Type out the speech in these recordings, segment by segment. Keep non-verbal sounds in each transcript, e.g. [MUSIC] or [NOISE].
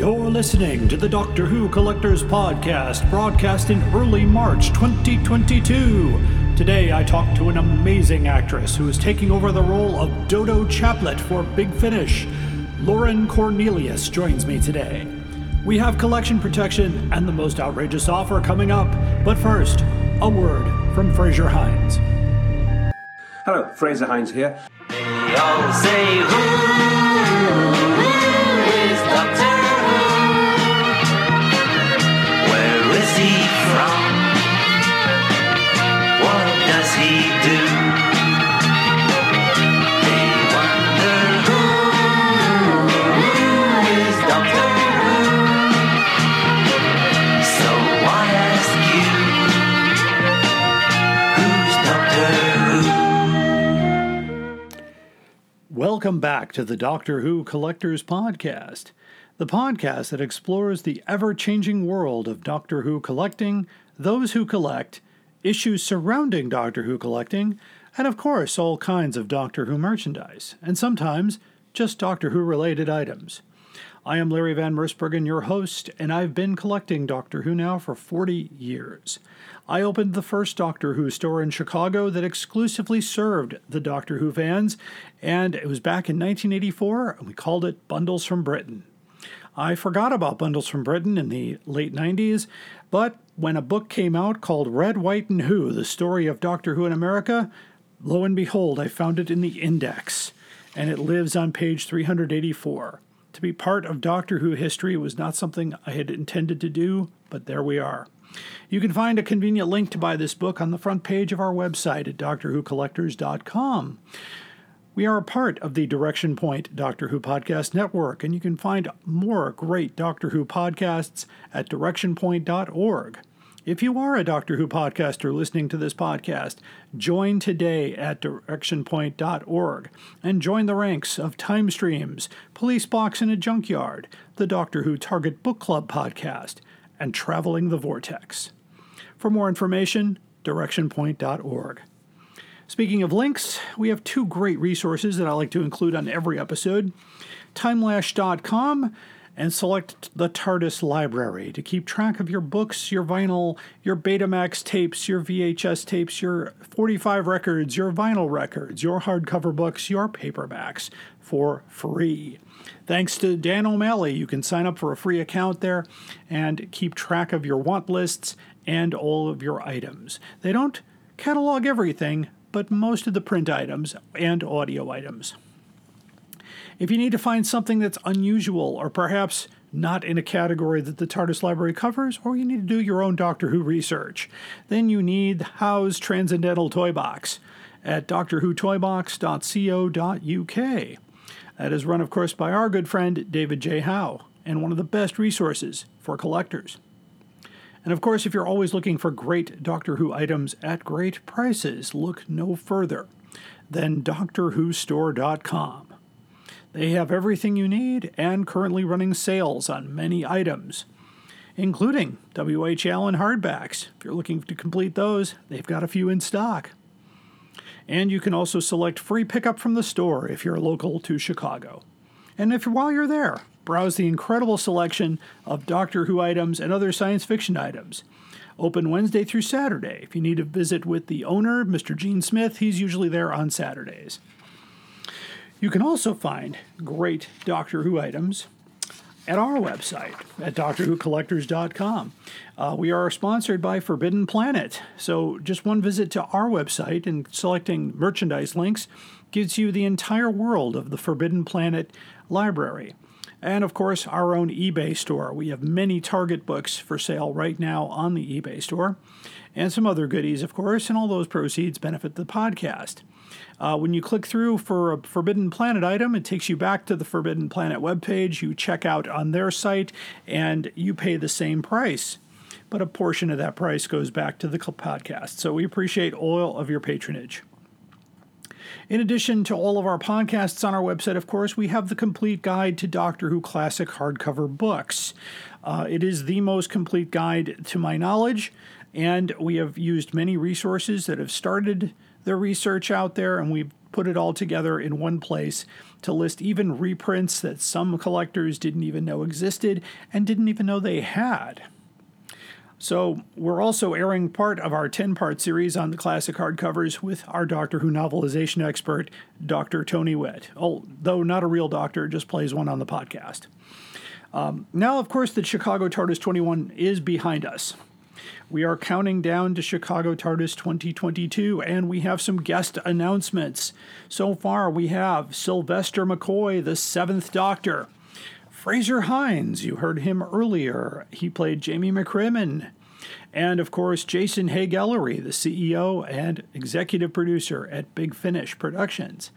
You're listening to the Doctor Who Collectors Podcast, broadcast in early March 2022. Today, I talk to an amazing actress who is taking over the role of Dodo Chaplet for Big Finish. Lauren Cornelius joins me today. We have collection protection and the most outrageous offer coming up. But first, a word from Frazer Hines. Hello, Frazer Hines here. Welcome back to the Doctor Who Collectors Podcast, the podcast that explores the ever changing world of Doctor Who collecting, those who collect, issues surrounding Doctor Who collecting, and of course, all kinds of Doctor Who merchandise, and sometimes just Doctor Who related items. I am Larry Van Mersbergen, your host, and I've been collecting Doctor Who now for 40 years. I opened the first Doctor Who store in Chicago that exclusively served the Doctor Who fans, and it was back in 1984, and we called it Bundles from Britain. I forgot about Bundles from Britain in the late 90s, but when a book came out called Red, White, and Who The Story of Doctor Who in America, lo and behold, I found it in the index, and it lives on page 384. To be part of Doctor Who history was not something I had intended to do, but there we are. You can find a convenient link to buy this book on the front page of our website at DoctorWhoCollectors.com. We are a part of the Direction Point Doctor Who Podcast Network, and you can find more great Doctor Who podcasts at directionpoint.org. If you are a Doctor Who podcaster listening to this podcast, join today at directionpoint.org and join the ranks of Time Streams, Police Box in a Junkyard, the Doctor Who Target Book Club podcast, and Traveling the Vortex. For more information, directionpoint.org. Speaking of links, we have two great resources that I like to include on every episode timelash.com and select the TARDIS library to keep track of your books, your vinyl, your Betamax tapes, your VHS tapes, your 45 records, your vinyl records, your hardcover books, your paperbacks for free. Thanks to Dan O'Malley, you can sign up for a free account there and keep track of your want lists and all of your items. They don't catalog everything, but most of the print items and audio items. If you need to find something that's unusual or perhaps not in a category that the TARDIS library covers, or you need to do your own Doctor Who research, then you need Howe's Transcendental Toy Box at drwhotoybox.co.uk. That is run, of course, by our good friend David J. Howe, and one of the best resources for collectors. And of course, if you're always looking for great Doctor Who items at great prices, look no further than DoctorWhoStore.com. They have everything you need and currently running sales on many items, including W.H. Allen hardbacks. If you're looking to complete those, they've got a few in stock. And you can also select free pickup from the store if you're local to Chicago. And if while you're there, browse the incredible selection of Doctor Who items and other science fiction items. Open Wednesday through Saturday. If you need to visit with the owner, Mr. Gene Smith, he's usually there on Saturdays. You can also find great Doctor Who items at our website at drwhocollectors.com. Uh, we are sponsored by Forbidden Planet, so just one visit to our website and selecting merchandise links gives you the entire world of the Forbidden Planet library. And of course, our own eBay store. We have many Target books for sale right now on the eBay store, and some other goodies, of course, and all those proceeds benefit the podcast. Uh, when you click through for a Forbidden Planet item, it takes you back to the Forbidden Planet webpage. You check out on their site and you pay the same price. But a portion of that price goes back to the podcast. So we appreciate all of your patronage. In addition to all of our podcasts on our website, of course, we have the complete guide to Doctor Who classic hardcover books. Uh, it is the most complete guide to my knowledge, and we have used many resources that have started their research out there, and we've put it all together in one place to list even reprints that some collectors didn't even know existed and didn't even know they had. So, we're also airing part of our 10 part series on the classic hardcovers with our Doctor Who novelization expert, Dr. Tony Witt. Although not a real doctor, just plays one on the podcast. Um, now, of course, the Chicago TARDIS 21 is behind us. We are counting down to Chicago TARDIS 2022, and we have some guest announcements. So far, we have Sylvester McCoy, the seventh Doctor. Frazer Hines, you heard him earlier. He played Jamie McCrimmon. And of course, Jason Ellery, the CEO and executive producer at Big Finish Productions.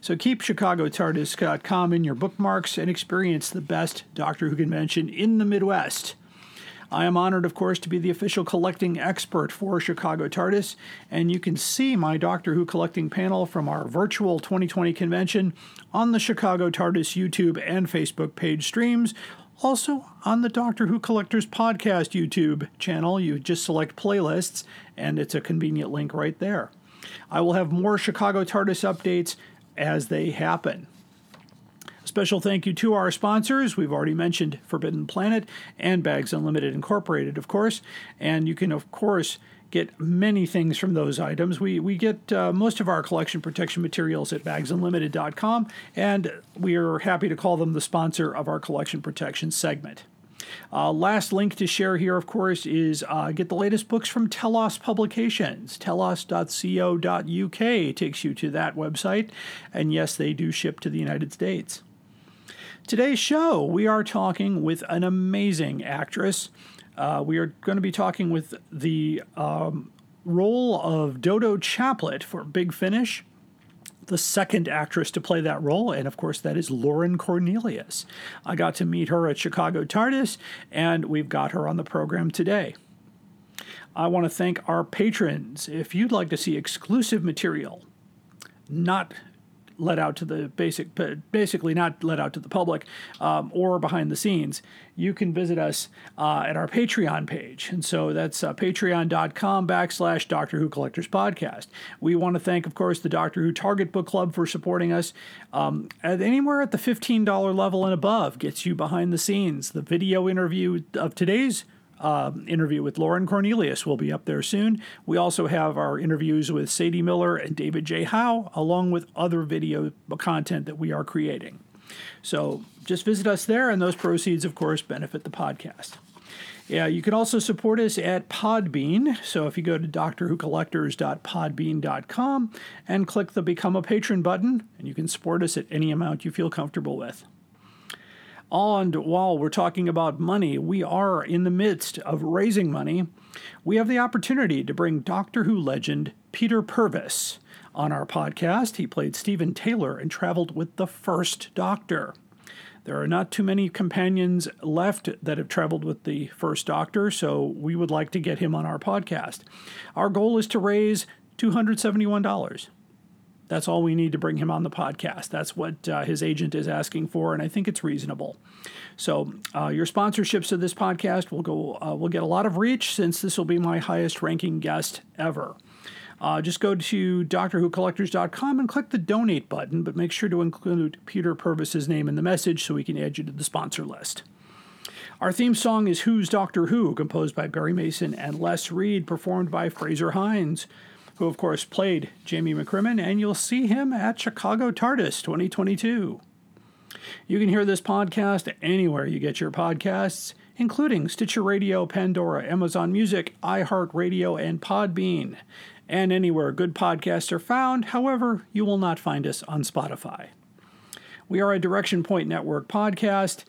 So keep ChicagoTardis.com in your bookmarks and experience the best Doctor Who convention in the Midwest. I am honored, of course, to be the official collecting expert for Chicago TARDIS, and you can see my Doctor Who collecting panel from our virtual 2020 convention on the Chicago TARDIS YouTube and Facebook page streams. Also, on the Doctor Who Collectors Podcast YouTube channel, you just select playlists, and it's a convenient link right there. I will have more Chicago TARDIS updates as they happen. Special thank you to our sponsors. We've already mentioned Forbidden Planet and Bags Unlimited Incorporated, of course. And you can, of course, get many things from those items. We, we get uh, most of our collection protection materials at bagsunlimited.com, and we are happy to call them the sponsor of our collection protection segment. Uh, last link to share here, of course, is uh, get the latest books from Telos Publications. Telos.co.uk takes you to that website, and yes, they do ship to the United States. Today's show, we are talking with an amazing actress. Uh, we are going to be talking with the um, role of Dodo Chaplet for Big Finish, the second actress to play that role, and of course, that is Lauren Cornelius. I got to meet her at Chicago TARDIS, and we've got her on the program today. I want to thank our patrons. If you'd like to see exclusive material, not let out to the basic, basically not let out to the public um, or behind the scenes, you can visit us uh, at our Patreon page. And so that's uh, patreon.com backslash Doctor Who Collectors Podcast. We want to thank, of course, the Doctor Who Target Book Club for supporting us. Um, at anywhere at the $15 level and above gets you behind the scenes. The video interview of today's uh, interview with Lauren Cornelius will be up there soon. We also have our interviews with Sadie Miller and David J. Howe, along with other video content that we are creating. So just visit us there, and those proceeds, of course, benefit the podcast. Yeah, you can also support us at Podbean. So if you go to doctorwhocollectors.podbean.com and click the Become a Patron button, and you can support us at any amount you feel comfortable with. And while we're talking about money, we are in the midst of raising money. We have the opportunity to bring Doctor Who legend Peter Purves on our podcast. He played Steven Taylor and traveled with the first Doctor. There are not too many companions left that have traveled with the first Doctor, so we would like to get him on our podcast. Our goal is to raise $271. That's all we need to bring him on the podcast. That's what uh, his agent is asking for, and I think it's reasonable. So uh, your sponsorships of this podcast will go uh, will get a lot of reach since this will be my highest ranking guest ever. Uh, just go to DoctorWhoCollectors.com and click the donate button, but make sure to include Peter Purves's name in the message so we can add you to the sponsor list. Our theme song is Who's Doctor Who, composed by Barry Mason and Les Reed, performed by Frazer Hines who of course played Jamie McCrimmon, and you'll see him at Chicago TARDIS 2022. You can hear this podcast anywhere you get your podcasts, including Stitcher Radio, Pandora, Amazon Music, iHeartRadio, and Podbean, and anywhere good podcasts are found. However, you will not find us on Spotify. We are a Direction Point Network podcast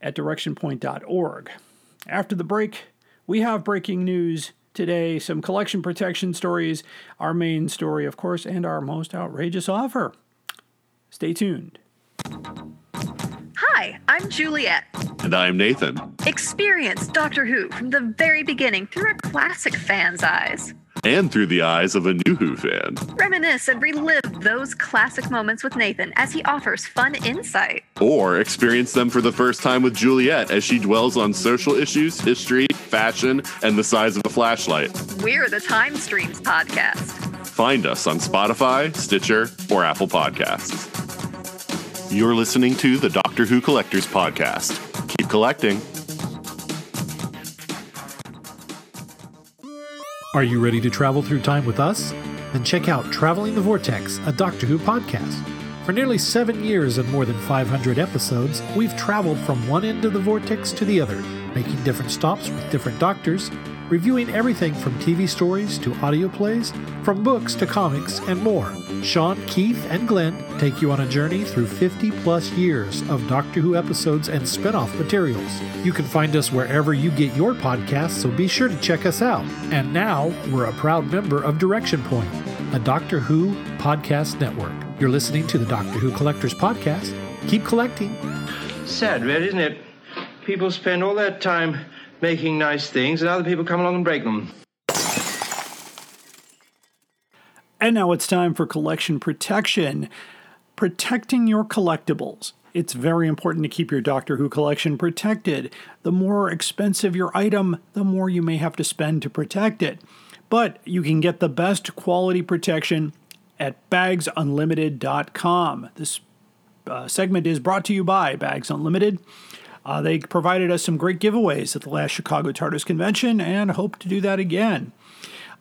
at directionpoint.org. After the break, we have breaking news today some collection protection stories, our main story, of course, and our most outrageous offer. Stay tuned. Hi, I'm Juliet. And I'm Nathan. Experience Doctor Who from the very beginning through a classic fan's eyes. And through the eyes of a new Who fan. Reminisce and relive those classic moments with Nathan as he offers fun insight. Or experience them for the first time with Juliet as she dwells on social issues, history, fashion, and the size of a flashlight. We're the Time Streams podcast. Find us on Spotify, Stitcher, or Apple Podcasts. You're listening to the Doctor Who Collectors Podcast. Keep collecting. Are you ready to travel through time with us? Then check out Traveling the Vortex, a Doctor Who podcast. For nearly seven years and more than 500 episodes, we've traveled from one end of the vortex to the other, making different stops with different doctors, reviewing everything from TV stories to audio plays, from books to comics, and more. Sean, Keith, and Glenn take you on a journey through 50 plus years of Doctor Who episodes and spin off materials. You can find us wherever you get your podcasts, so be sure to check us out. And now, we're a proud member of Direction Point, a Doctor Who podcast network. You're listening to the Doctor Who Collectors Podcast. Keep collecting. Sad, really, isn't it? People spend all that time making nice things, and other people come along and break them. And now it's time for collection protection. Protecting your collectibles. It's very important to keep your Doctor Who collection protected. The more expensive your item, the more you may have to spend to protect it. But you can get the best quality protection at bagsunlimited.com. This uh, segment is brought to you by Bags Unlimited. Uh, they provided us some great giveaways at the last Chicago TARDIS convention and hope to do that again.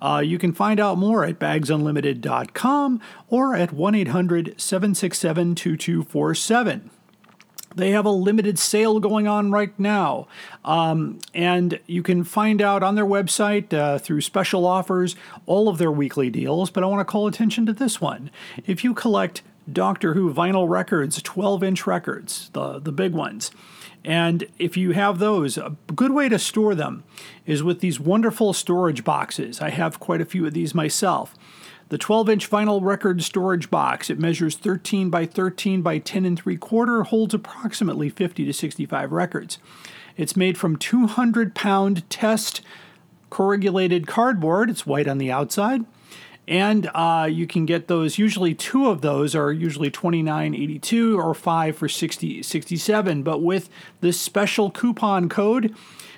Uh, you can find out more at bagsunlimited.com or at 1 800 767 2247. They have a limited sale going on right now. Um, and you can find out on their website uh, through special offers all of their weekly deals. But I want to call attention to this one. If you collect Doctor Who vinyl records, 12 inch records, the, the big ones, and if you have those, a good way to store them is with these wonderful storage boxes. I have quite a few of these myself. The 12 inch vinyl record storage box, it measures 13 by 13 by 10 and 3 quarter, holds approximately 50 to 65 records. It's made from 200 pound test corrugated cardboard. It's white on the outside. And uh, you can get those, usually two of those are usually 29.82 or five for 60, 67. But with this special coupon code,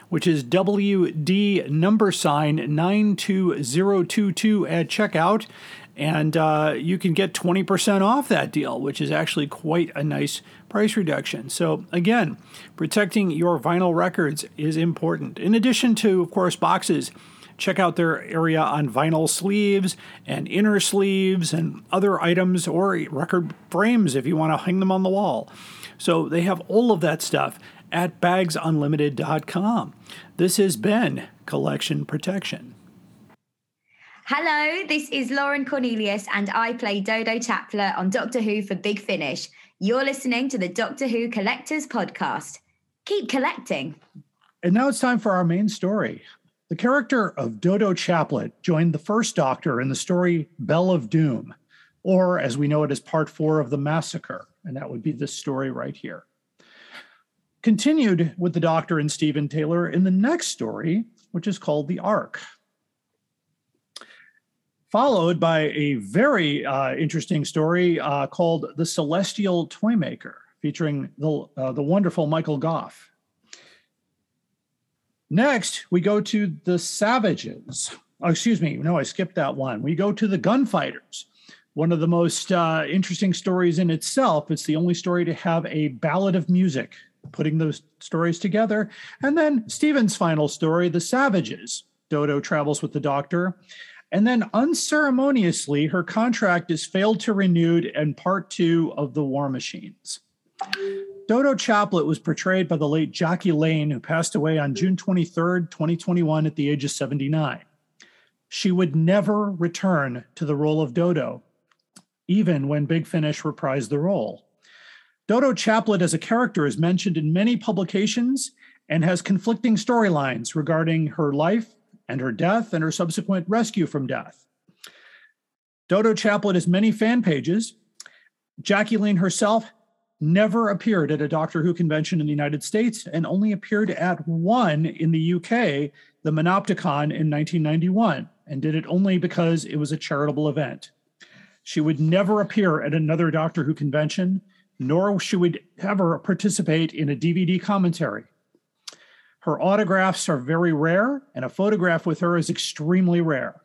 which is WD number sign 92022 at checkout. And uh, you can get 20% off that deal, which is actually quite a nice price reduction. So, again, protecting your vinyl records is important. In addition to, of course, boxes, check out their area on vinyl sleeves and inner sleeves and other items or record frames if you want to hang them on the wall. So, they have all of that stuff at bagsunlimited.com. This has been Collection Protection. Hello, this is Lauren Cornelius, and I play Dodo Chaplet on Doctor Who for Big Finish. You're listening to the Doctor Who Collectors Podcast. Keep collecting. And now it's time for our main story. The character of Dodo Chaplet joined the first Doctor in the story Bell of Doom, or as we know it as part four of the Massacre, and that would be this story right here continued with the Doctor and Steven Taylor in the next story, which is called The Ark. Followed by a very uh, interesting story uh, called The Celestial Toymaker, featuring the, uh, the wonderful Michael Gough. Next, we go to The Savages. Oh, excuse me, no, I skipped that one. We go to The Gunfighters, one of the most uh, interesting stories in itself. It's the only story to have a ballad of music putting those stories together. And then Steven's final story, The Savages. Dodo travels with the doctor. And then unceremoniously, her contract is failed to renewed in part two of The War Machines. Dodo Chaplet was portrayed by the late Jackie Lane, who passed away on June 23rd, 2021, at the age of 79. She would never return to the role of Dodo, even when Big Finish reprised the role. Dodo Chaplet as a character is mentioned in many publications and has conflicting storylines regarding her life and her death and her subsequent rescue from death. Dodo Chaplet has many fan pages. Jackie Lane herself never appeared at a Doctor Who convention in the United States and only appeared at one in the UK, the Monopticon in 1991, and did it only because it was a charitable event. She would never appear at another Doctor Who convention nor should we ever participate in a DVD commentary. Her autographs are very rare, and a photograph with her is extremely rare.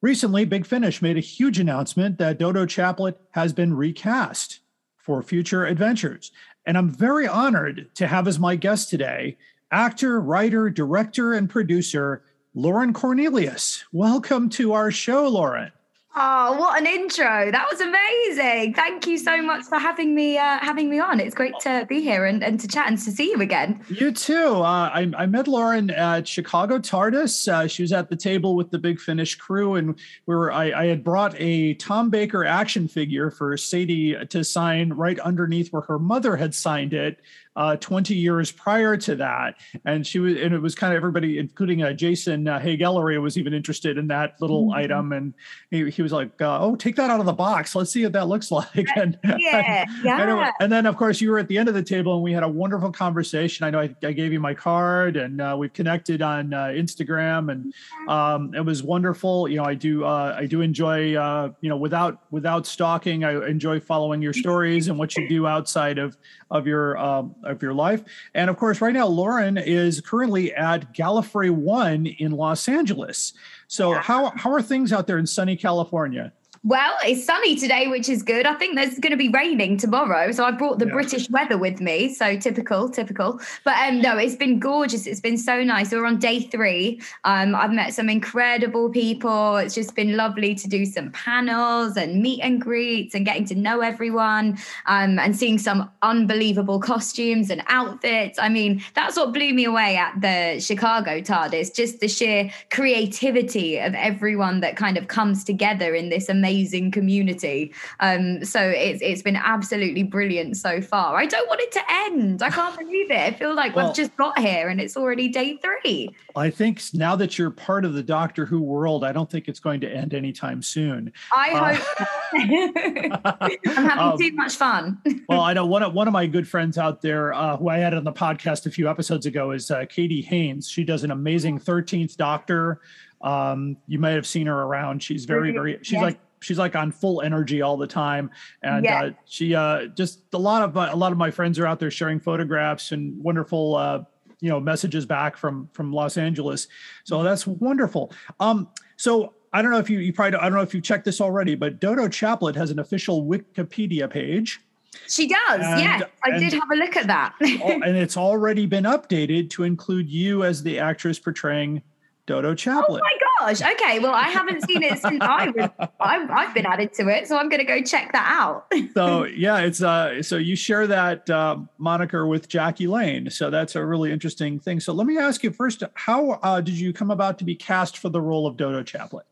Recently, Big Finish made a huge announcement that Dodo Chaplet has been recast for future adventures. And I'm very honored to have as my guest today actor, writer, director, and producer Lauren Cornelius. Welcome to our show, Lauren. Oh, what an intro! That was amazing. Thank you so much for having me uh, having me on. It's great to be here and, and to chat and to see you again. You too. Uh, I, I met Lauren at Chicago TARDIS. Uh, she was at the table with the Big Finish crew, and we were. I, I had brought a Tom Baker action figure for Sadie to sign right underneath where her mother had signed it uh, 20 years prior to that. And she was, and it was kind of everybody, including uh, Jason uh, Haig-Ellery, was even interested in that little mm-hmm. item. And he, he was like, uh, "Oh, take that out of the box. Let's see what that looks [LAUGHS] like." And yeah, and, yeah. And, then, of course, you were at the end of the table, and we had a wonderful conversation. I know I, I gave you my card, and uh, we've connected on uh, Instagram, and um, it was wonderful. You know, I do, uh, I do enjoy, uh, you know, without without stalking, I enjoy following your stories and what you do outside of of your um, of your life. And of course, right now, Lauren is currently at Gallifrey One in Los Angeles. So, yeah. how how are things out there in sunny California? Well, it's sunny today, which is good. I think there's going to be raining tomorrow, so I brought the yeah. British weather with me. So typical, typical. But um, no, it's been gorgeous. It's been so nice. We're on day three. Um, I've met some incredible people. It's just been lovely to do some panels and meet and greets and getting to know everyone um, and seeing some unbelievable costumes and outfits. I mean, that's what blew me away at the Chicago TARDIS. Just the sheer creativity of everyone that kind of comes together in this amazing amazing community. Um, so it's it's been absolutely brilliant so far. I don't want it to end. I can't believe it. I feel like well, we've just got here and it's already day three. I think now that you're part of the Doctor Who world, I don't think it's going to end anytime soon. I uh, hope. [LAUGHS] I'm having [LAUGHS] um, too much fun. [LAUGHS] well, I know one of one of my good friends out there uh, who I had on the podcast a few episodes ago is uh, Katie Haynes. She does an amazing 13th Doctor. Um, you might have seen her around. She's very, very. She's yes. like she's like on full energy all the time and yeah. uh, she uh, just a lot of a lot of my friends are out there sharing photographs and wonderful uh, you know messages back from from los angeles so that's wonderful um so i don't know if you you probably i don't know if you checked this already but dodo chaplet has an official wikipedia page she does, and, yes. I did have a look at that. [LAUGHS] and it's already been updated to include you as the actress portraying Dodo Chaplet. Oh my gosh. Okay. Well, I haven't seen it since I was I've, I've been added to it, so I'm going to go check that out. [LAUGHS] so yeah, it's uh so you share that uh, moniker with Jackie Lane, so that's a really interesting thing. So let me ask you first, how uh, did you come about to be cast for the role of Dodo Chaplet?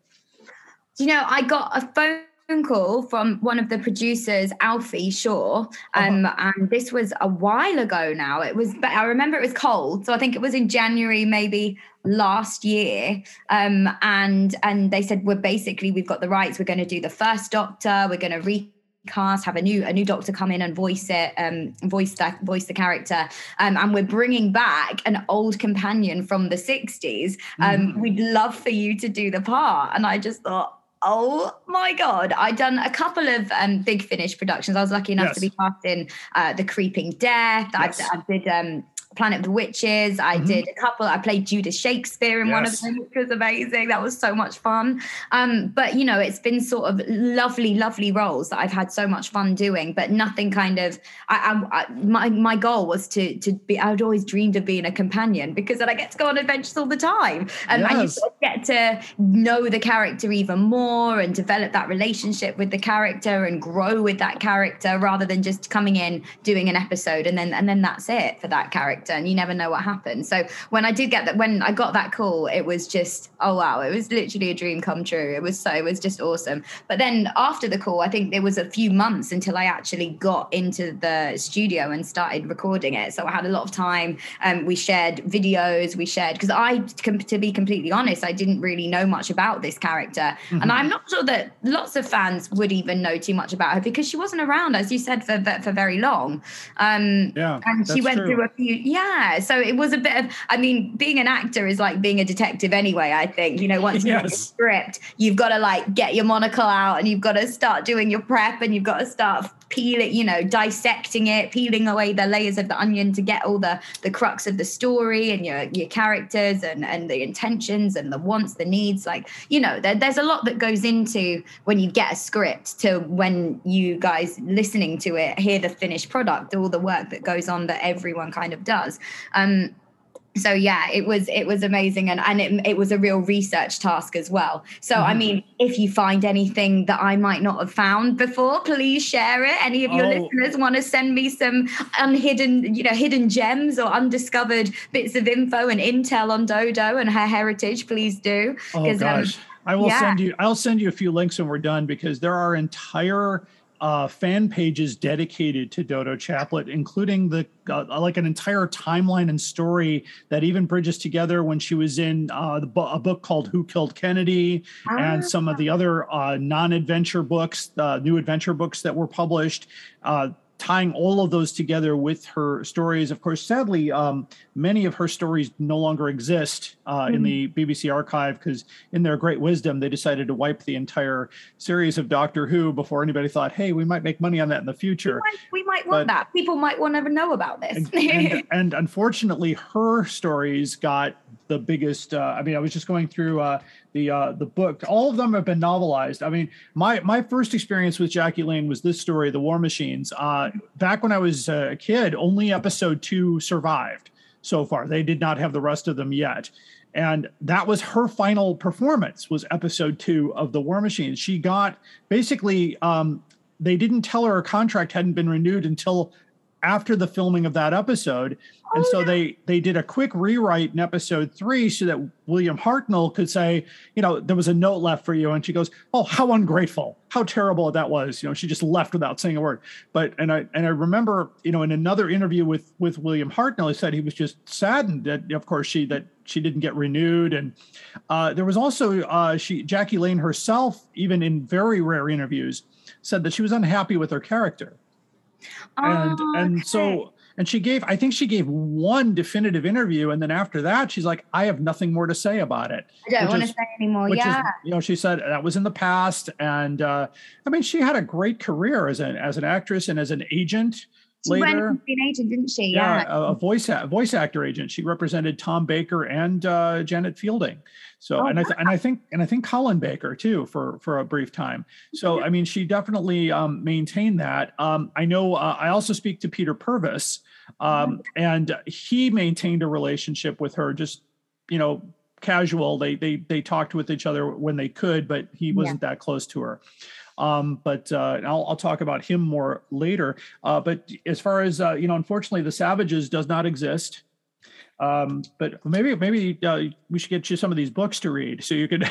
You know, I got a phone call from one of the producers, Alfie Shaw, um, uh-huh. and this was a while ago now. It was, but I remember it was cold, so I think it was in January, maybe last year. Um, and and they said we're basically we've got the rights. We're going to do the first Doctor. We're going to re cast have a new a new doctor come in and voice it um voice that voice the character um and we're bringing back an old companion from the 60s um mm. we'd love for you to do the part and i just thought Oh my god! I done a couple of um, big finish productions. I was lucky enough yes. to be cast in uh, the Creeping Death. Yes. I, I, did um, Planet of the Witches. I mm-hmm. did a couple. I played Judas Shakespeare in yes. one of them, which was amazing. That was so much fun. Um, but you know, it's been sort of lovely, lovely roles that I've had so much fun doing. But nothing kind of. I, I, I my my goal was to to be. I'd always dreamed of being a companion because then I get to go on adventures all the time, and, yes. and you sort of get to know the character even more and develop that relationship with the character and grow with that character rather than just coming in doing an episode and then and then that's it for that character character and you never know what happens. So when I did get that, when I got that call, it was just, oh wow, it was literally a dream come true. It was so, it was just awesome. But then after the call, I think there was a few months until I actually got into the studio and started recording it. So I had a lot of time. Um, we shared videos, we shared, because I, to be completely honest, I didn't really know much about this character. Mm-hmm. And I'm not sure that lots of fans would even know too much about her because she wasn't around, as you said, for, for very long. Um, yeah, and she went true. through a few, yeah so it was a bit of i mean being an actor is like being a detective anyway i think you know once you yes. get script you've got to like get your monocle out and you've got to start doing your prep and you've got to start peeling, you know, dissecting it, peeling away the layers of the onion to get all the the crux of the story and your your characters and and the intentions and the wants, the needs. Like, you know, there, there's a lot that goes into when you get a script to when you guys listening to it hear the finished product, all the work that goes on that everyone kind of does. Um, so yeah it was it was amazing and and it, it was a real research task as well so i mean if you find anything that i might not have found before please share it any of your Oh. listeners want to send me some unhidden you know hidden gems or undiscovered bits of info and intel on dodo and her heritage please do Oh um, gosh, I will yeah. send you. I'll send you a few links when we're done because there are entire uh, fan pages dedicated to Dodo Chaplet, including the uh, like an entire timeline and story that even bridges together when she was in uh, bu- a book called "Who Killed Kennedy" and some of the other uh, non-adventure books, uh, new adventure books that were published. Tying all of those together with her stories. Of course, sadly, um, many of her stories no longer exist uh, in the BBC archive because, in their great wisdom, they decided to wipe the entire series of Doctor Who before anybody thought, "Hey, we might make money on that in the future." might- we might want But- that people might want to know about this And, and, and unfortunately, her stories got the biggest. Uh, I mean, I was just going through uh, the uh, the book. All of them have been novelized. I mean, my my first experience with Jackie Lane was this story, The War Machines. Uh, back when I was a kid, only episode two survived so far. They did not have the rest of them yet. And that was her final performance. Was episode two of the War Machines. She got basically. Um, they didn't tell her her contract hadn't been renewed until after the filming of that episode. And so they they did a quick rewrite in episode three so that william hartnell could say you know there was a note left for you. And she goes oh how ungrateful. How terrible that was. You know she just left without saying a word. But and i and i remember you know in another interview with with william hartnell he said he was just saddened that of course she that she didn't get renewed. And uh, there was also uh, she jackie lane herself even in very rare interviews said that she was unhappy with her character and Oh, and okay. so and she gave i think she gave one definitive interview and then after that she's like i have nothing more to say about it i don't want to say anymore which yeah is you know she said that was in the past and uh i mean she had a great career as an as an actress and as an agent she went later be an agent didn't she yeah, yeah, a, a voice a voice actor agent. She represented Tom Baker and uh, Janet Fielding. So Oh, and I th- and I think and I think Colin Baker too for for a brief time. So I mean, she definitely um, maintained that. Um, I know. Uh, I also speak to Peter Purves, um, and he maintained a relationship with her. Just you know, casual. They they they talked with each other when they could, but he wasn't that close to her. Um, but uh, I'll, I'll talk about him more later. Uh, but as far as uh, you know, unfortunately, the Savages does not exist. Um, but maybe maybe uh, we should get you some of these books to read so you could.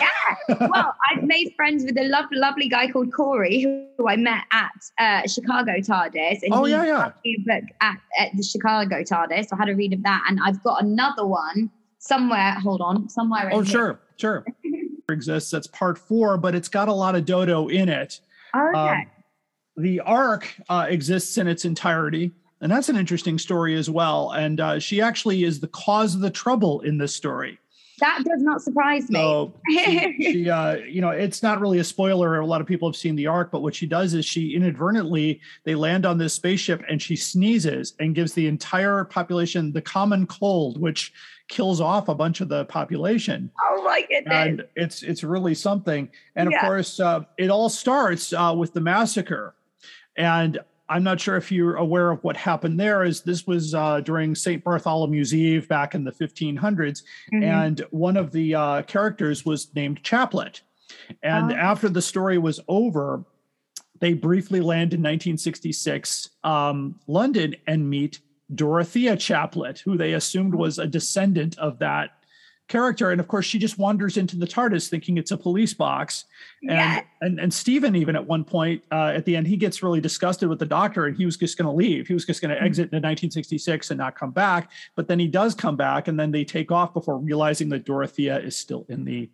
well, I've made friends with a lovely, lovely guy called Corey, who, I met at uh, Chicago TARDIS. And Oh, he yeah, yeah. a book at, at the Chicago TARDIS. I had a read of that, and I've got another one somewhere. Hold on, somewhere. oh in here. sure, sure. Exists. That's part four, but it's got a lot of Dodo in it. Okay. Um, the Ark uh, exists in its entirety, and that's an interesting story as well. And uh, she actually is the cause of the trouble in this story. That does not surprise me. So she, [LAUGHS] she uh, you know, it's not really a spoiler. A lot of people have seen the Ark, but what she does is she inadvertently they land on this spaceship and she sneezes and gives the entire population the common cold, which kills off a bunch of the population oh my goodness. and it's it's really something and of course uh, it all starts uh, with the massacre and i'm not sure if you're aware of what happened there is this was uh, during st bartholomew's eve back in the 1500s Mhm. and one of the uh, characters was named chaplet and Oh. after the story was over they briefly land in 1966 um, london and meet dorothea chaplet who they assumed was a descendant of that character. And of course she just wanders into the tardis thinking it's a police box. And Yeah. and, and steven even at one point uh, at the end he gets really disgusted with the doctor and he was just going to leave. He was just going to exit in 1966 and not come back. But then he does come back and then they take off before realizing that dorothea is still in the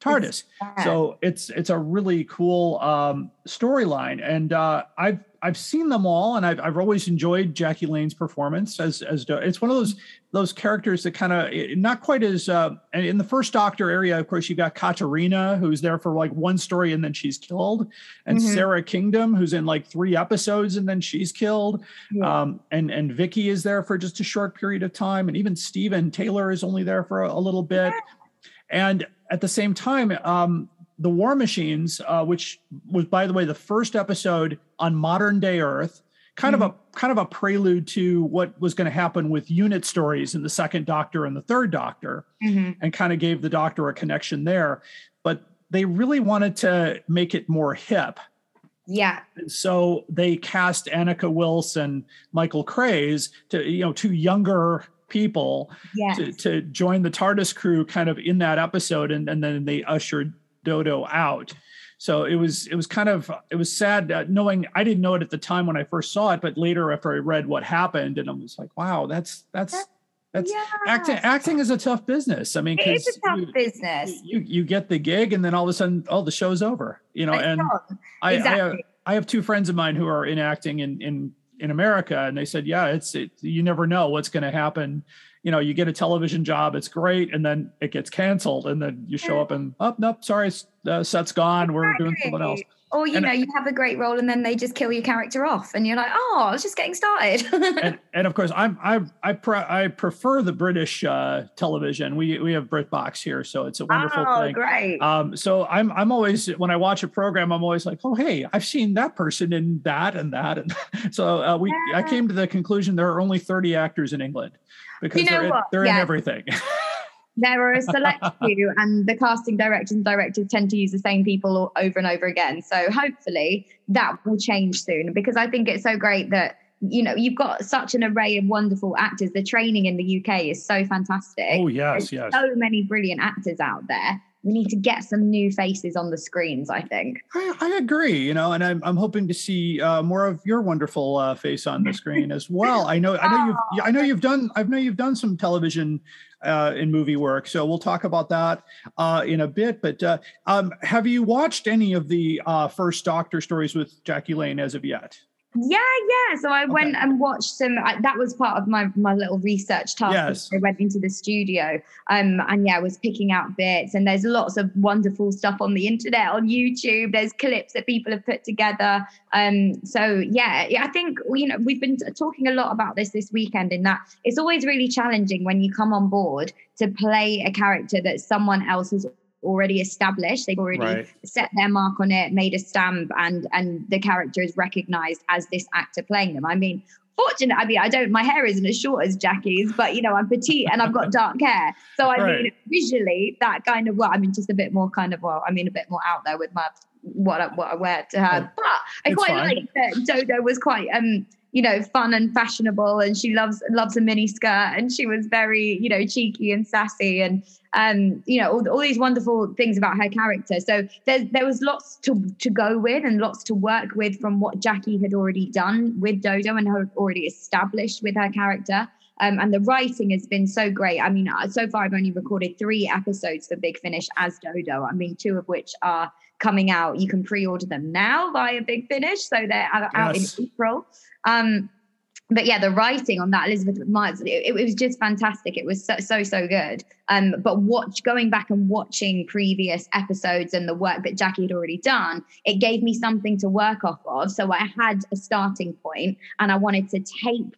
TARDIS. Yeah. So it's it's a really cool um, storyline, and uh, I've I've seen them all, and I've I've always enjoyed Jackie Lane's performance as as Do- it's one of those those characters that kind of not quite as uh, in the first Doctor area. Of course, you've got Katarina, who's there for like one story and then she's killed, and Mhm. Sara Kingdom, who's in like three episodes and then she's killed, Yeah. um, and and Vicky is there for just a short period of time, and even Steven Taylor is only there for a, a little bit. And at the same time, um, the War Machines, uh, which was, by the way, the first episode on modern day Earth, kind of a kind of a prelude to what was going to happen with unit stories in the second Doctor and the third Doctor, Mhm. and kind of gave the Doctor a connection there. But they really wanted to make it more hip. Yeah. And so they cast Anneke Wilson, Michael Craze to, you know, two younger people Yeah. to, to join the TARDIS crew kind of in that episode. And, and then they ushered Dodo out. So it was, it was kind of, it was sad knowing, I didn't know it at the time when I first saw it, but later after I read what happened and I was like, wow, that's, that's, that's yeah. acting, acting is a tough business. I mean, It is 'cause a tough you- business. you you get the gig and then all of a sudden oh the show's over you know It's and gone. I, I have I have two friends of mine who are in acting in in in America and they said yeah it's it, you never know what's going to happen. You know you get a television job it's great and then it gets canceled and then you show up and oh nope sorry uh, set's gone we're doing something else Or you And- know, you have a great role and then they just kill your character off, and you're like, oh, I was just getting started. [LAUGHS] and and of course I'm I I pre- I prefer the British uh, television we we have BritBox here so it's a wonderful oh, thing great. Um, so I'm I'm always when I watch a program, I'm always like, oh hey, I've seen that person in that and that, and [LAUGHS] so uh, we I came to the conclusion there are only 30 actors in England because You know they're, in, they're in everything. [LAUGHS] there are a select [LAUGHS] few, and the casting directors and directors tend to use the same people over and over again. So hopefully that will change soon because I think it's so great that you know you've got such an array of wonderful actors. The training in the UK is so fantastic. oh yes, There's yes. so many brilliant actors out there. We need to get some new faces on the screens. I think. I, I agree, you know, and I'm I'm hoping to see uh, more of your wonderful uh, face on the screen as well. I know I know you've I know you've done I know you've done some television uh, and movie work, so we'll talk about that uh, in a bit. But uh, um, have you watched any of the uh, first Doctor stories with Jackie Lane as of yet? Yeah, yeah. So I went and watched some. I, that was part of my my little research task. Yes. I went into the studio, um, and yeah, I was picking out bits. And there's lots of wonderful stuff on the internet, on YouTube. There's clips that people have put together. Um, so yeah, yeah, I think you know we've been talking a lot about this this weekend. In that it's always really challenging when you come on board to play a character that someone else has already established. They've already Right. set their mark on it, made a stamp, and and the character is recognized as this actor playing them. I mean, fortunate. I mean, I don't. My hair isn't as short as Jackie's, but you know, I'm petite and I've got [LAUGHS] dark hair. So I mean, visually, that kind of well, I mean, just a bit more kind of well, I mean, a bit more out there with my what I, what I wear to her. But I It's quite fine. like that Dodo was quite um you know fun and fashionable and she loves loves a mini skirt and she was very you know cheeky and sassy and um you know all, all these wonderful things about her character so there there was lots to to go with and lots to work with from what Jackie had already done with Dodo and had already established with her character um, and the writing has been so great. I mean, uh, so far I've only recorded three episodes for Big Finish as Dodo. I mean, two of which are coming out. You can pre-order them now via Big Finish, so they're out, out in April. Um, but yeah, the writing on that Elizabeth Myers, it, it was just fantastic. It was so so so good. Um, but watch going back and watching previous episodes and the work that Jackie had already done, it gave me something to work off of. So I had a starting point, and I wanted to take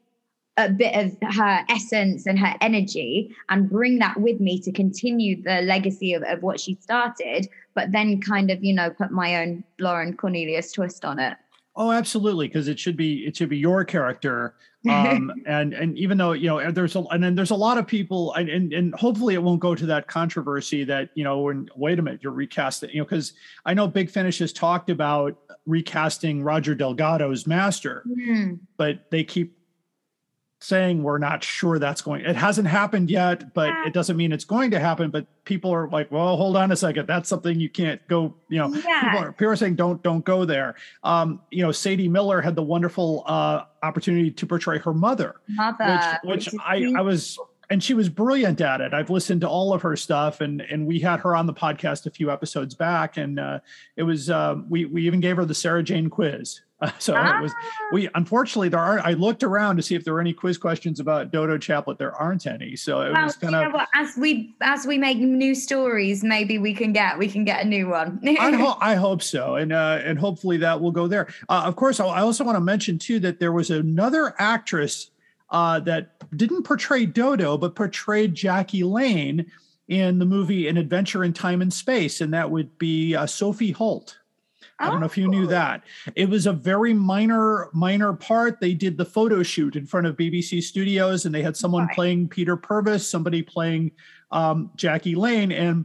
a bit of her essence and her energy and bring that with me to continue the legacy of, of what she started, but then kind of, you know, put my own Lauren Cornelius twist on it. Oh, absolutely, because it should be it should be your character. [LAUGHS] Um, and and even though you know there's a and then there's a lot of people and, and and hopefully it won't go to that controversy that you know when wait a minute you're recasting you know because I know Big Finish has talked about recasting Roger Delgado's Master, Hmm. but they keep saying we're not sure that's going it hasn't happened yet but it doesn't mean it's going to happen but people are like well hold on a second that's something you can't go you know Yeah. people, are, people are saying don't don't go there um you know sadie miller had the wonderful uh opportunity to portray her mother Mother. which which i i was and she was brilliant at it. I've listened to all of her stuff, and and we had her on the podcast a few episodes back, and uh, it was uh, we we even gave her the Sarah Jane quiz. [LAUGHS] Uh, so it was we unfortunately there aren't. I looked around to see if there were any quiz questions about Dodo Chaplet. There aren't any. So it Well, was kind know of. what? As we as we make new stories, maybe we can get we can get a new one. I, [LAUGHS] ho- I hope so, and uh, and hopefully that will go there. Uh, of course, I I also want to mention too that there was another actress uh, that didn't portray Dodo, but portrayed Jackie Lane in the movie An Adventure in Time and Space, and that would be uh, Sophie Holt. I don't know if you knew Oh. that. It was a very minor, minor part. They did the photo shoot in front of BBC Studios, and they had someone Right. playing Peter Purves, somebody playing um, Jackie Lane, and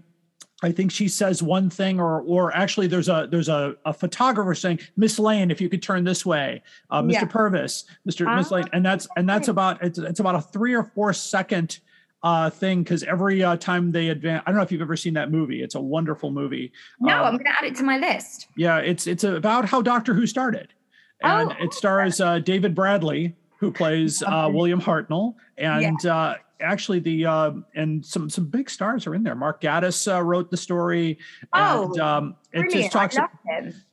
I think she says one thing, or or actually, there's a there's a, a photographer saying, "Miss Lane, if you could turn this way, uh, Mr. Yeah. Purves, Mr. Miss Ah, Lane," and that's and that's about it's, it's about a three or four second uh thing because every uh, time they advance i don't know if you've ever seen that movie. It's a wonderful movie. No, Um, I'm going to add it to my list. yeah, it's it's about how Doctor Who started, and Oh, it stars uh, David Bradley, who plays uh, William Hartnell, and uh, actually the uh, and some some big stars are in there. Mark Gatiss uh, wrote the story, and Oh, um, it just talks I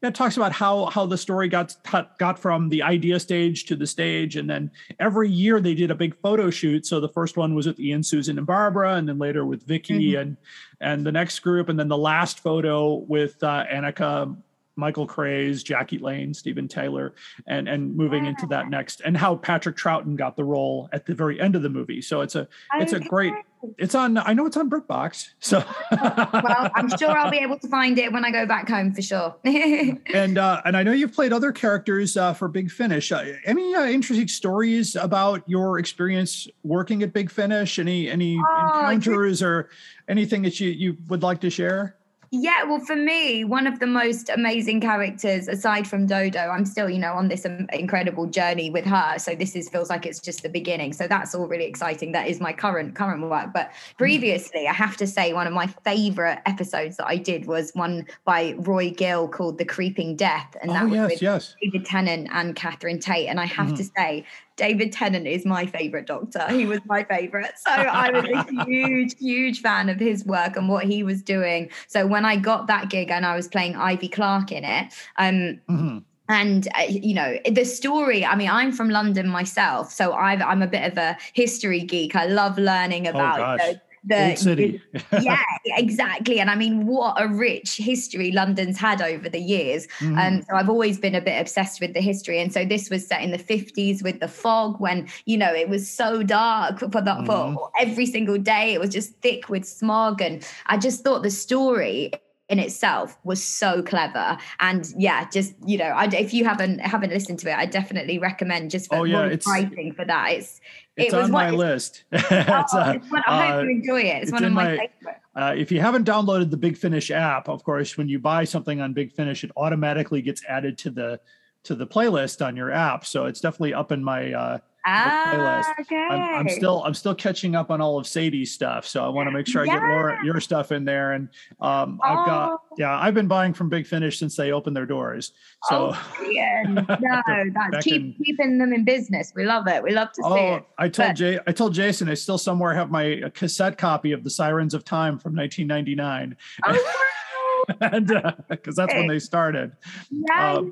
it talks about how how the story got got from the idea stage to the stage, and then every year they did a big photo shoot. So the first one was with Ian, Susan, and Barbara, and then later with Vicky Mhm. and and the next group, and then the last photo with uh, Anneke, Michael Craze, Jackie Lane, Steven Taylor, and and moving into that next, and how Patrick Troughton got the role at the very end of the movie. So it's a it's a great. It's on. I know it's on BritBox. So [LAUGHS] Well, I'm sure I'll be able to find it when I go back home for sure. [LAUGHS] and uh, and I know you've played other characters uh, for Big Finish. Uh, any uh, interesting stories about your experience working at Big Finish? Any any Oh, encounters or anything that you you would like to share? Yeah, well, for me, one of the most amazing characters, aside from Dodo, I'm still, you know, on this um, incredible journey with her. So this is feels like it's just the beginning. So that's all really exciting. That is my current current work. But previously, I have to say, one of my favorite episodes that I did was one by Roy Gill called "The Creeping Death," and that oh was yes, with yes. David Tennant and Catherine Tate. And I have Mm-hmm. to say, David Tennant is my favorite doctor. He was my favorite. So I was a [LAUGHS] huge, huge fan of his work and what he was doing. So when I got that gig and I was playing Ivy Clark in it, um, Mhm. and uh, you know the story i mean i'm from london myself so I've, i'm a bit of a history geek i love learning about Oh, you know, the Old city. [LAUGHS] yeah exactly and i mean what a rich history london's had over the years Mhm. um, so I've always been a bit obsessed with the history, and so this was set in the 50s with the fog, when you know it was so dark for the, Mhm. for every single day. It was just thick with smog, and I just thought the story in itself was so clever. And yeah, just you know, I, if you haven't haven't listened to it, I definitely recommend just for Oh, yeah, it's- writing for that. It's it's it was on my one, list. [LAUGHS] Oh, It's, uh, it's one- I hope uh, you enjoy it. It's, it's one of my, my- favorite. Uh, if you haven't downloaded the Big Finish app, of course, when you buy something on Big Finish, it automatically gets added to the to the playlist on your app. So it's definitely up in my uh, Ah, okay. I'm, I'm still I'm still catching up on all of Sadie's stuff, so I want to make sure I get Laura your stuff in there. And um, I've got Oh. yeah, I've been buying from Big Finish since they opened their doors. So oh, brilliant. [LAUGHS] no, that's keep in- keeping them in business. We love it. We love to see oh, it. I told But- Jay I told Jason I still somewhere have my uh, cassette copy of the Sirens of Time from 1999, Oh, [LAUGHS] and because that's when they started. yeah. Uh,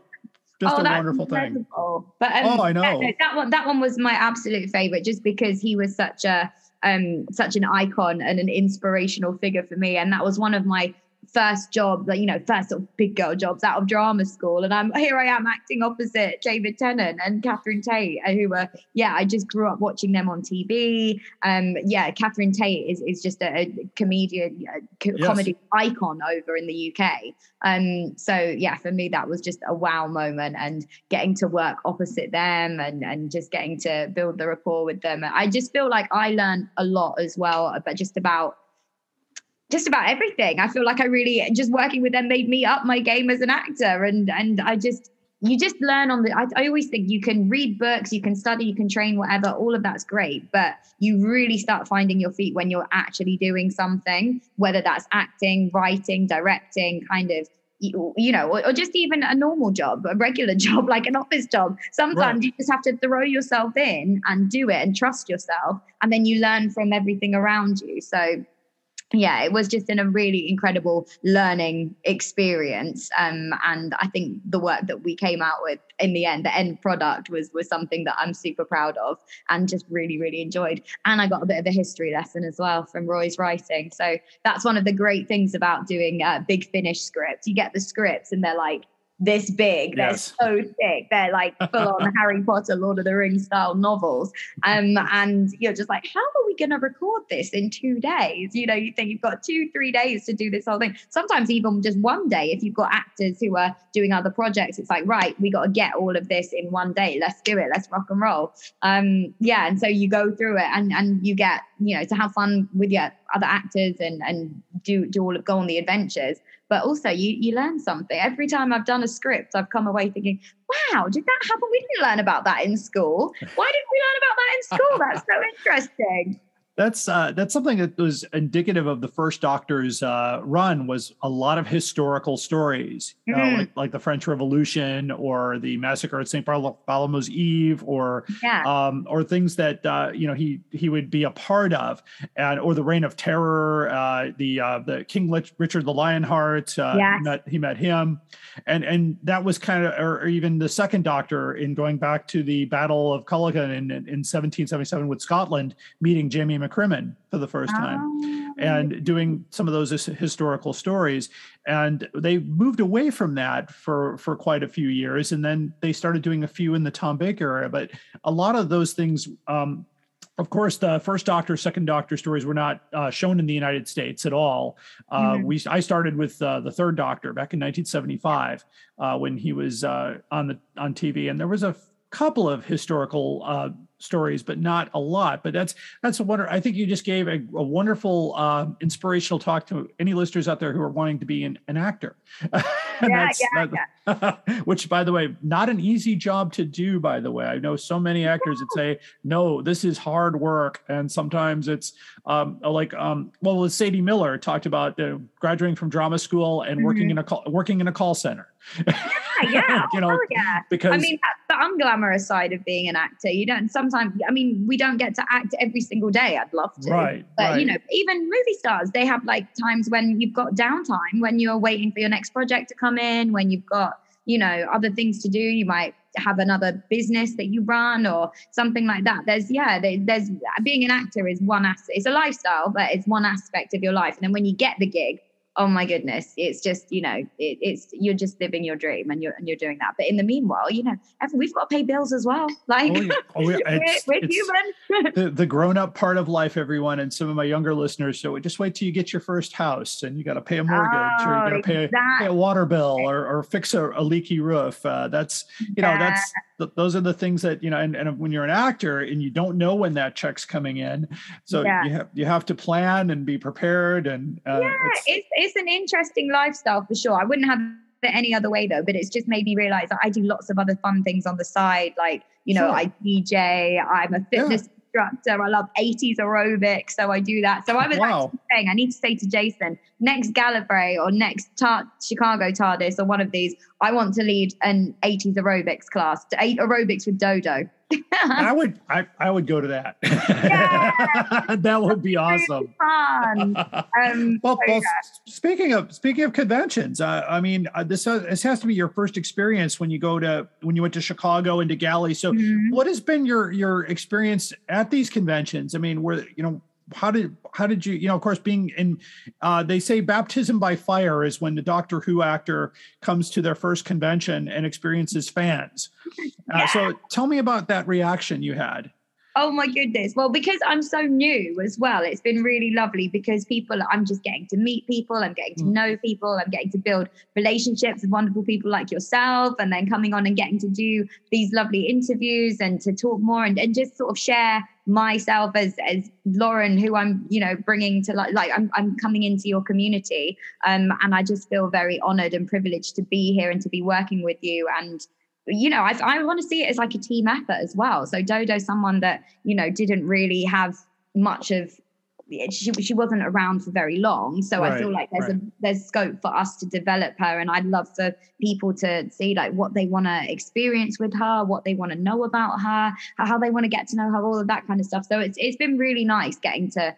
just oh, a wonderful thing. But um, Oh, I know. no, that one that one was my absolute favorite, just because he was such a um such an icon and an inspirational figure for me, and that was one of my first job, like you know, first sort of big girl jobs out of drama school, and I'm here. I am acting opposite David Tennant and Catherine Tate, uh, who were yeah. I just grew up watching them on TV. Um, yeah, Catherine Tate is is just a, a comedian, a co- Yes. comedy icon over in the UK. Um, so yeah, for me that was just a wow moment, and getting to work opposite them, and and just getting to build the rapport with them. I just feel like I learned a lot as well, but just about just about everything. I feel like I really just working with them made me up my game as an actor, and and I just you just learn on the. I, I always think you can read books, you can study, you can train, whatever. All of that's great, but you really start finding your feet when you're actually doing something, whether that's acting, writing, directing, kind of you, you know, or, or just even a normal job, a regular [LAUGHS] job, like an office job. Sometimes Right. you just have to throw yourself in and do it and trust yourself. And then you learn from everything around you. So, yeah, it was just in a really incredible learning experience. Um, and I think the work that we came out with in the end, the end product was was something that I'm super proud of and just really, really enjoyed. And I got a bit of a history lesson as well from Roy's writing. So that's one of the great things about doing uh, big finish scripts. You get the scripts and they're like this big, they're Yes. so thick, they're like [LAUGHS] full on Harry Potter, Lord of the Rings style novels. Um, and you're just like, how are we going to record this in two days? You know, you think you've got two, three days to do this whole thing. Sometimes even just one day, if you've got actors who are doing other projects, it's like, right, we got to get all of this in one day. Let's do it. Let's rock and roll. Um, yeah. And so you go through it and, and you get, you know, to have fun with your other actors and, and do, do all of, go on the adventures. But also you, you learn something. Every time I've done a script, I've come away thinking, wow, did that happen? We didn't learn about that in school. Why didn't we learn about that in school? That's so interesting. That's uh, that's something that was indicative of the first Doctor's uh, run was a lot of historical stories, you know, Mhm. like, like the French Revolution or the massacre at St. Bartholomew's Eve, or Yeah. um, or things that uh, you know he he would be a part of, and or the Reign of Terror, uh, the uh, the King Lich- Richard the Lionheart. Uh, Yes. he, met, he met him, and and that was kind of, or, even the second Doctor in going back to the Battle of Culloden in, in, in 1777 with Scotland, meeting Jamie McCrimmon for the first time Oh. and doing some of those historical stories and they moved away from that for for quite a few years and then they started doing a few in the tom baker era but a lot of those things um of course, the first Doctor, second Doctor stories were not uh, shown in the United States at all. Uh, Mhm. We I started with uh, the third Doctor back in 1975 uh, when he was uh, on the on TV, and there was a couple of historical uh, stories, but not a lot. But that's that's a wonder. I think you just gave a, a wonderful, uh, inspirational talk to any listeners out there who are wanting to be an, an actor. [LAUGHS] Yeah, that's- that- [LAUGHS] which, by the way, not an easy job to do. By the way, I know so many actors that say, "No, this is hard work," and sometimes it's um, like, um, well, Sadie Miller talked about uh, graduating from drama school and working in a call, working in a call center. Yeah, yeah. [LAUGHS] you know, oh, yeah. because I mean, that's the unglamorous side of being an actor. You don't sometimes, I mean, we don't get to act every single day. I'd love to. Right, But, you know, even movie stars, they have like times when you've got downtime, when you're waiting for your next project to come in, when you've got, you know, other things to do. You might have another business that you run or something like that. There's, yeah, there's being an actor is one aspect, it's a lifestyle, but it's one aspect of your life. And then when you get the gig, oh my goodness it's just you know it, it's you're just living your dream and you're and you're doing that. But in the meanwhile you know we've got to pay bills as well. [LAUGHS] Like Oh, yeah. [LAUGHS] Oh, yeah. we're, we're it's- human. [LAUGHS] the, the grown-up part of life everyone and some of my younger listeners. So just wait till you get your first house and you got to pay a mortgage or you got to pay, a- pay a water bill or, or fix a, a leaky roof. Uh, that's you know that's th- those are the things that you know and, and when you're an actor and you don't know when that check's coming in so Yeah. you have you have to plan and be prepared and uh, yeah it's- it's, it's an interesting lifestyle for sure i wouldn't have it any other way though but it's just made me realize that i do lots of other fun things on the side like you know Sure. i dj i'm a fitness instructor i love 80s aerobics so i do that. So i was Wow. actually saying i need to say to jason next gallifrey or next tar- chicago tardis or one of these i want to lead an 80s aerobics class to eight aerobics with dodo I [LAUGHS] would I, I would go to that. [LAUGHS] that would be awesome. fun um [LAUGHS] Well, well yeah. speaking of speaking of conventions, uh, I mean, uh, this has, this has to be your first experience when you go to when you went to Chicago and to Gally. So, Mhm. what has been your your experience at these conventions? I mean, where you know how did how did you you know of course being in uh, they say baptism by fire is when the Doctor Who actor comes to their first convention and experiences fans. Uh, So, tell me about that reaction you had. Oh my goodness. Well, because I'm so new as well, it's been really lovely because people, I'm just getting to meet people, I'm getting to Mm. know people, I'm getting to build relationships with wonderful people like yourself, and then coming on and getting to do these lovely interviews and to talk more and, and just sort of share myself as as Lauren, who I'm, you know, bringing to like, like I'm, I'm coming into your community. Um, and I just feel very honored and privileged to be here and to be working with you. And you know, I, I want to see it as like a team effort as well. So Dodo's someone that, you know, didn't really have much of she she wasn't around for very long. So I feel like there's a there's scope for us to develop her, and I'd love for people to see like what they want to experience with her, what they want to know about her, how, how they want to get to know her, all of that kind of stuff. So it's it's been really nice getting to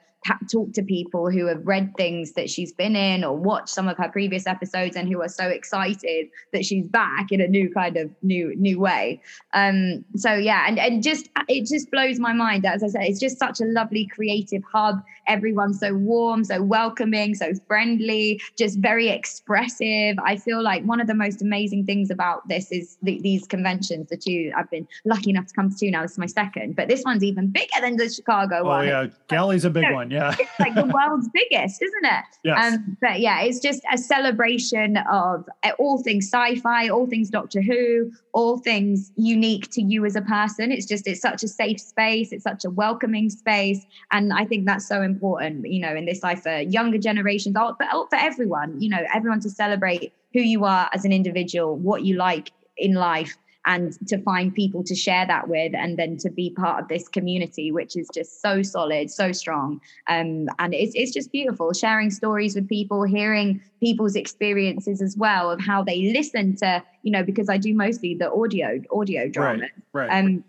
talk to people who have read things that she's been in or watched some of her previous episodes and who are so excited that she's back in a new kind of new new way. Um so yeah and and just it just blows my mind as i said it's just such a lovely creative hub. Everyone's so warm so welcoming so friendly just very expressive. I feel like one of the most amazing things about this is the, these conventions the two i've been lucky enough to come to two now this is my second but this one's even bigger than the chicago Oh one. yeah, Gally's a big [LAUGHS] one. Yeah. it's like the world's biggest, isn't it? Yes. Um, but yeah, it's just a celebration of uh, all things sci-fi, all things Doctor Who, all things unique to you as a person. It's just it's such a safe space. It's such a welcoming space, and I think that's so important. You know, in this life for younger generations, but for everyone. You know, everyone to celebrate who you are as an individual, what you like in life and to find people to share that with and then to be part of this community which is just so solid so strong um, and it's, it's just beautiful sharing stories with people hearing people's experiences as well of how they listen to you know because i do mostly the audio audio drama Right. um,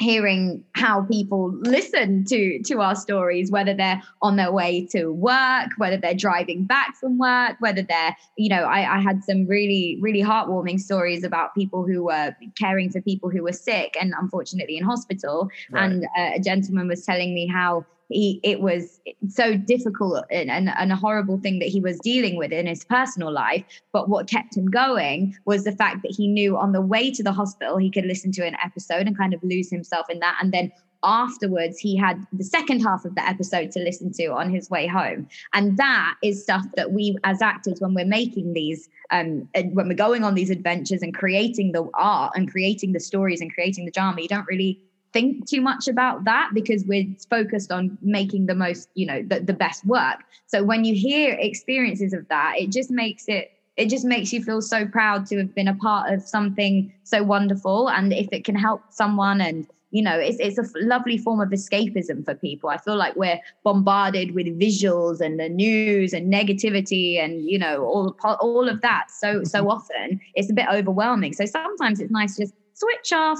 hearing how people listen to to our stories whether they're on their way to work whether they're driving back from work whether they're you know I, I had some really really heartwarming stories about people who were caring for people who were sick and unfortunately in hospital Right. and uh, a gentleman was telling me how he it was so difficult and, and, and a horrible thing that he was dealing with in his personal life. But what kept him going was the fact that he knew on the way to the hospital he could listen to an episode and kind of lose himself in that. And then afterwards he had the second half of the episode to listen to on his way home. And that is stuff that we as actors when we're making these um when we're going on these adventures and creating the art and creating the stories and creating the drama you don't really think too much about that because we're focused on making the most you know the, the best work. So when you hear experiences of that it just makes it it just makes you feel so proud to have been a part of something so wonderful. And if it can help someone and you know it's, it's a lovely form of escapism for people. I feel like we're bombarded with visuals and the news and negativity and you know all all of that so so mm-hmm. often. It's a bit overwhelming. So sometimes it's nice to just switch off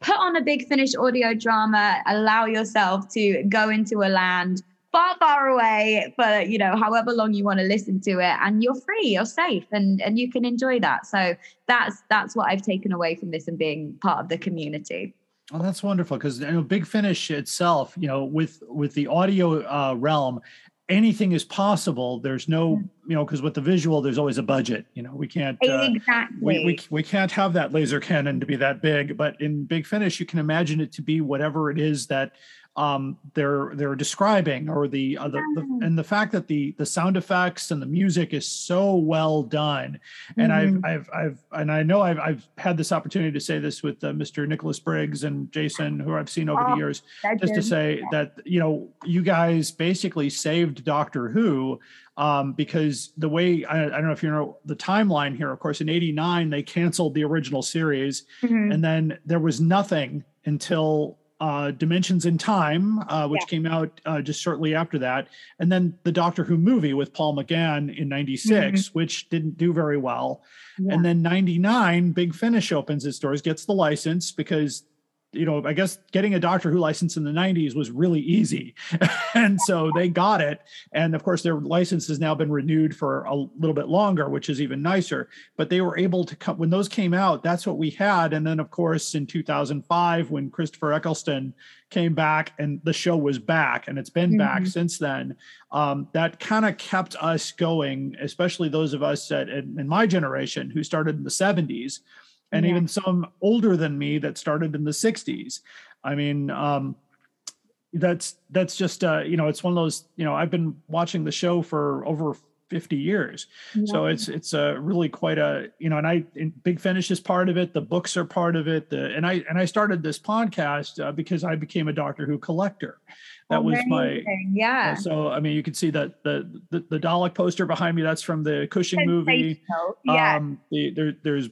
put on a big finish audio drama. Allow yourself to go into a land far far away for you know however long you want to listen to it and you're free you're safe and and you can enjoy that. So that's that's what i've taken away from this and being part of the community. Oh, that's wonderful because you know, Big Finish itself, you know, with with the audio uh, realm, anything is possible. There's no, you know, because with the visual, there's always a budget. You know, we can't. Uh, exactly we, we, we can't have that laser cannon to be that big, but in Big Finish, you can imagine it to be whatever it is that um, they're they're describing, or the, uh, the, the and the fact that the the sound effects and the music is so well done, and Mhm. I've I've I've and I know I've I've had this opportunity to say this with uh, Mr. Nicholas Briggs and Jason, who I've seen over Oh, the years, just to say that you know you guys basically saved Doctor Who um, because the way I, I don't know if you know the timeline here. Of course, in '89 they canceled the original series, Mhm. and then there was nothing until uh, Dimensions in Time, uh, which Yeah. came out uh, just shortly after that, and then the Doctor Who movie with Paul McGann in '96, which didn't do very well. Yeah. And then 99, Big Finish opens its doors, gets the license because, you know, I guess getting a Doctor Who license in the 90s was really easy. [LAUGHS] and so they got it. And of course, their license has now been renewed for a little bit longer, which is even nicer. But they were able to come, when those came out, that's what we had. And then, of course, in 2005, when Christopher Eccleston came back and the show was back and it's been back Mhm. since then um, that kind of kept us going especially those of us that in, in my generation who started in the 70s and Yeah. even some older than me that started in the 60s i mean um, that's that's just uh, you know it's one of those you know i've been watching the show for over 50 years. So it's it's a really quite a you know and i and big finish is part of it the books are part of it the and i and i started this podcast uh, because i became a doctor who collector. That was my yeah. so i mean you can see that the, the the dalek poster behind me that's from the cushing movie. yeah um the, there there's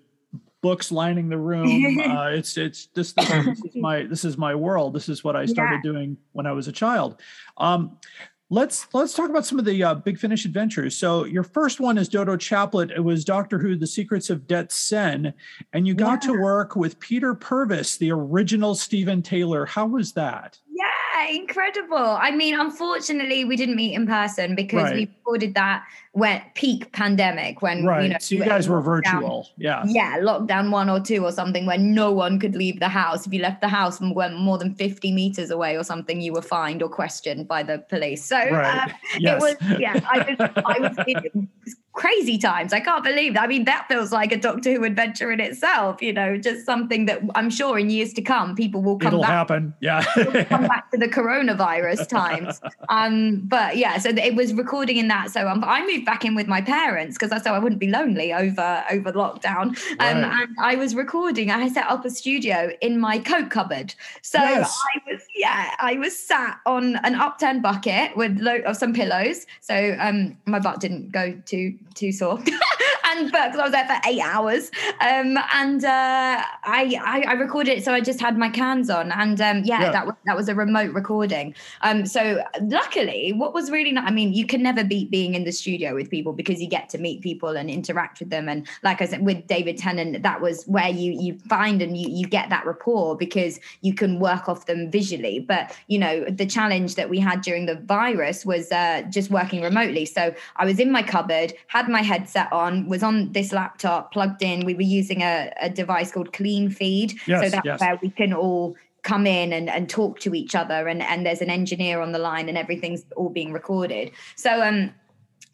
books lining the room [LAUGHS] uh it's it's this, this, this is my this is my world this is what i started doing when i was a child um Let's let's talk about some of the uh, Big Finish adventures. So your first one is Dodo Chaplet. It was Doctor Who: The Secrets of Det Sen, and you got to work with Peter Purves, the original Steven Taylor. How was that? Yeah, incredible. I mean, unfortunately, we didn't meet in person because Right. we recorded that when peak pandemic when Right. you know so you guys were virtual. Yeah. Yeah, lockdown one or two or something where no one could leave the house. If you left the house and went more than 50 meters away or something, you were fined or questioned by the police. So Right. uh, Yes. it was, yeah, I [LAUGHS] was, I was crazy times. I can't believe that. I mean, that feels like a Doctor Who adventure in itself, you know, just something that I'm sure in years to come, people will come It'll back happen. Yeah. [LAUGHS] come back to the coronavirus times. [LAUGHS] Um, but yeah, so it was recording in that. So um, I moved back in with my parents because I so I wouldn't be lonely over over lockdown. Um, Right. and I was recording. I set up a studio in my coat cupboard. So Yes. I was yeah, I was sat on an upturned bucket with lo- of some pillows. So um, my butt didn't go too too sore. [LAUGHS] and but 'cause I was there for eight hours, um, and uh, I, I I recorded it, so I just had my cans on, and um, yeah, Yeah. that was that was a remote recording. Um, so luckily, what was really not, I mean, you can never beat being in the studio with people because you get to meet people and interact with them, and like I said, with David Tennant, that was where you you find and you you get that rapport because you can work off them visually. But you know, the challenge that we had during the virus was uh, just working remotely. So I was in my cupboard, had my headset on, was on this laptop plugged in. We were using a, a device called Cleanfeed, so that's yes. where we can all come in and, and talk to each other and, and there's an engineer on the line and everything's all being recorded so um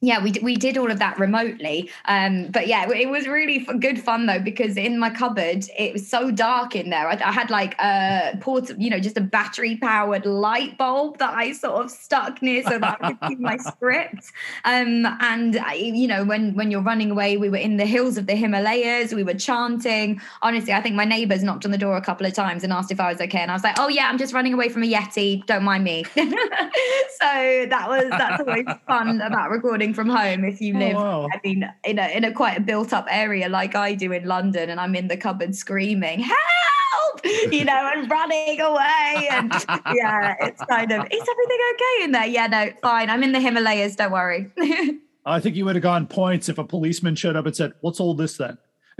yeah, we, we did all of that remotely. Um, but yeah, it was really f- good fun though, because in my cupboard, it was so dark in there. I, I had like a port, you know, just a battery powered light bulb that I sort of stuck near so that I could see my [LAUGHS] script. Um, and I, you know, when, when you're running away, we were in the hills of the Himalayas, we were chanting. Honestly, I think my neighbors knocked on the door a couple of times and asked if I was okay. And I was like, oh yeah, I'm just running away from a Yeti. Don't mind me. [LAUGHS] so that was, that's always fun about recording from home if you Oh, live wow. i mean in a in a quite a built up area like i do in london and i'm in the cupboard screaming help you know and [LAUGHS] running away and [LAUGHS] yeah it's kind of is everything okay in there yeah no fine i'm in the himalayas don't worry [LAUGHS] I think you would have gone points if a policeman showed up and said, "What's all this then."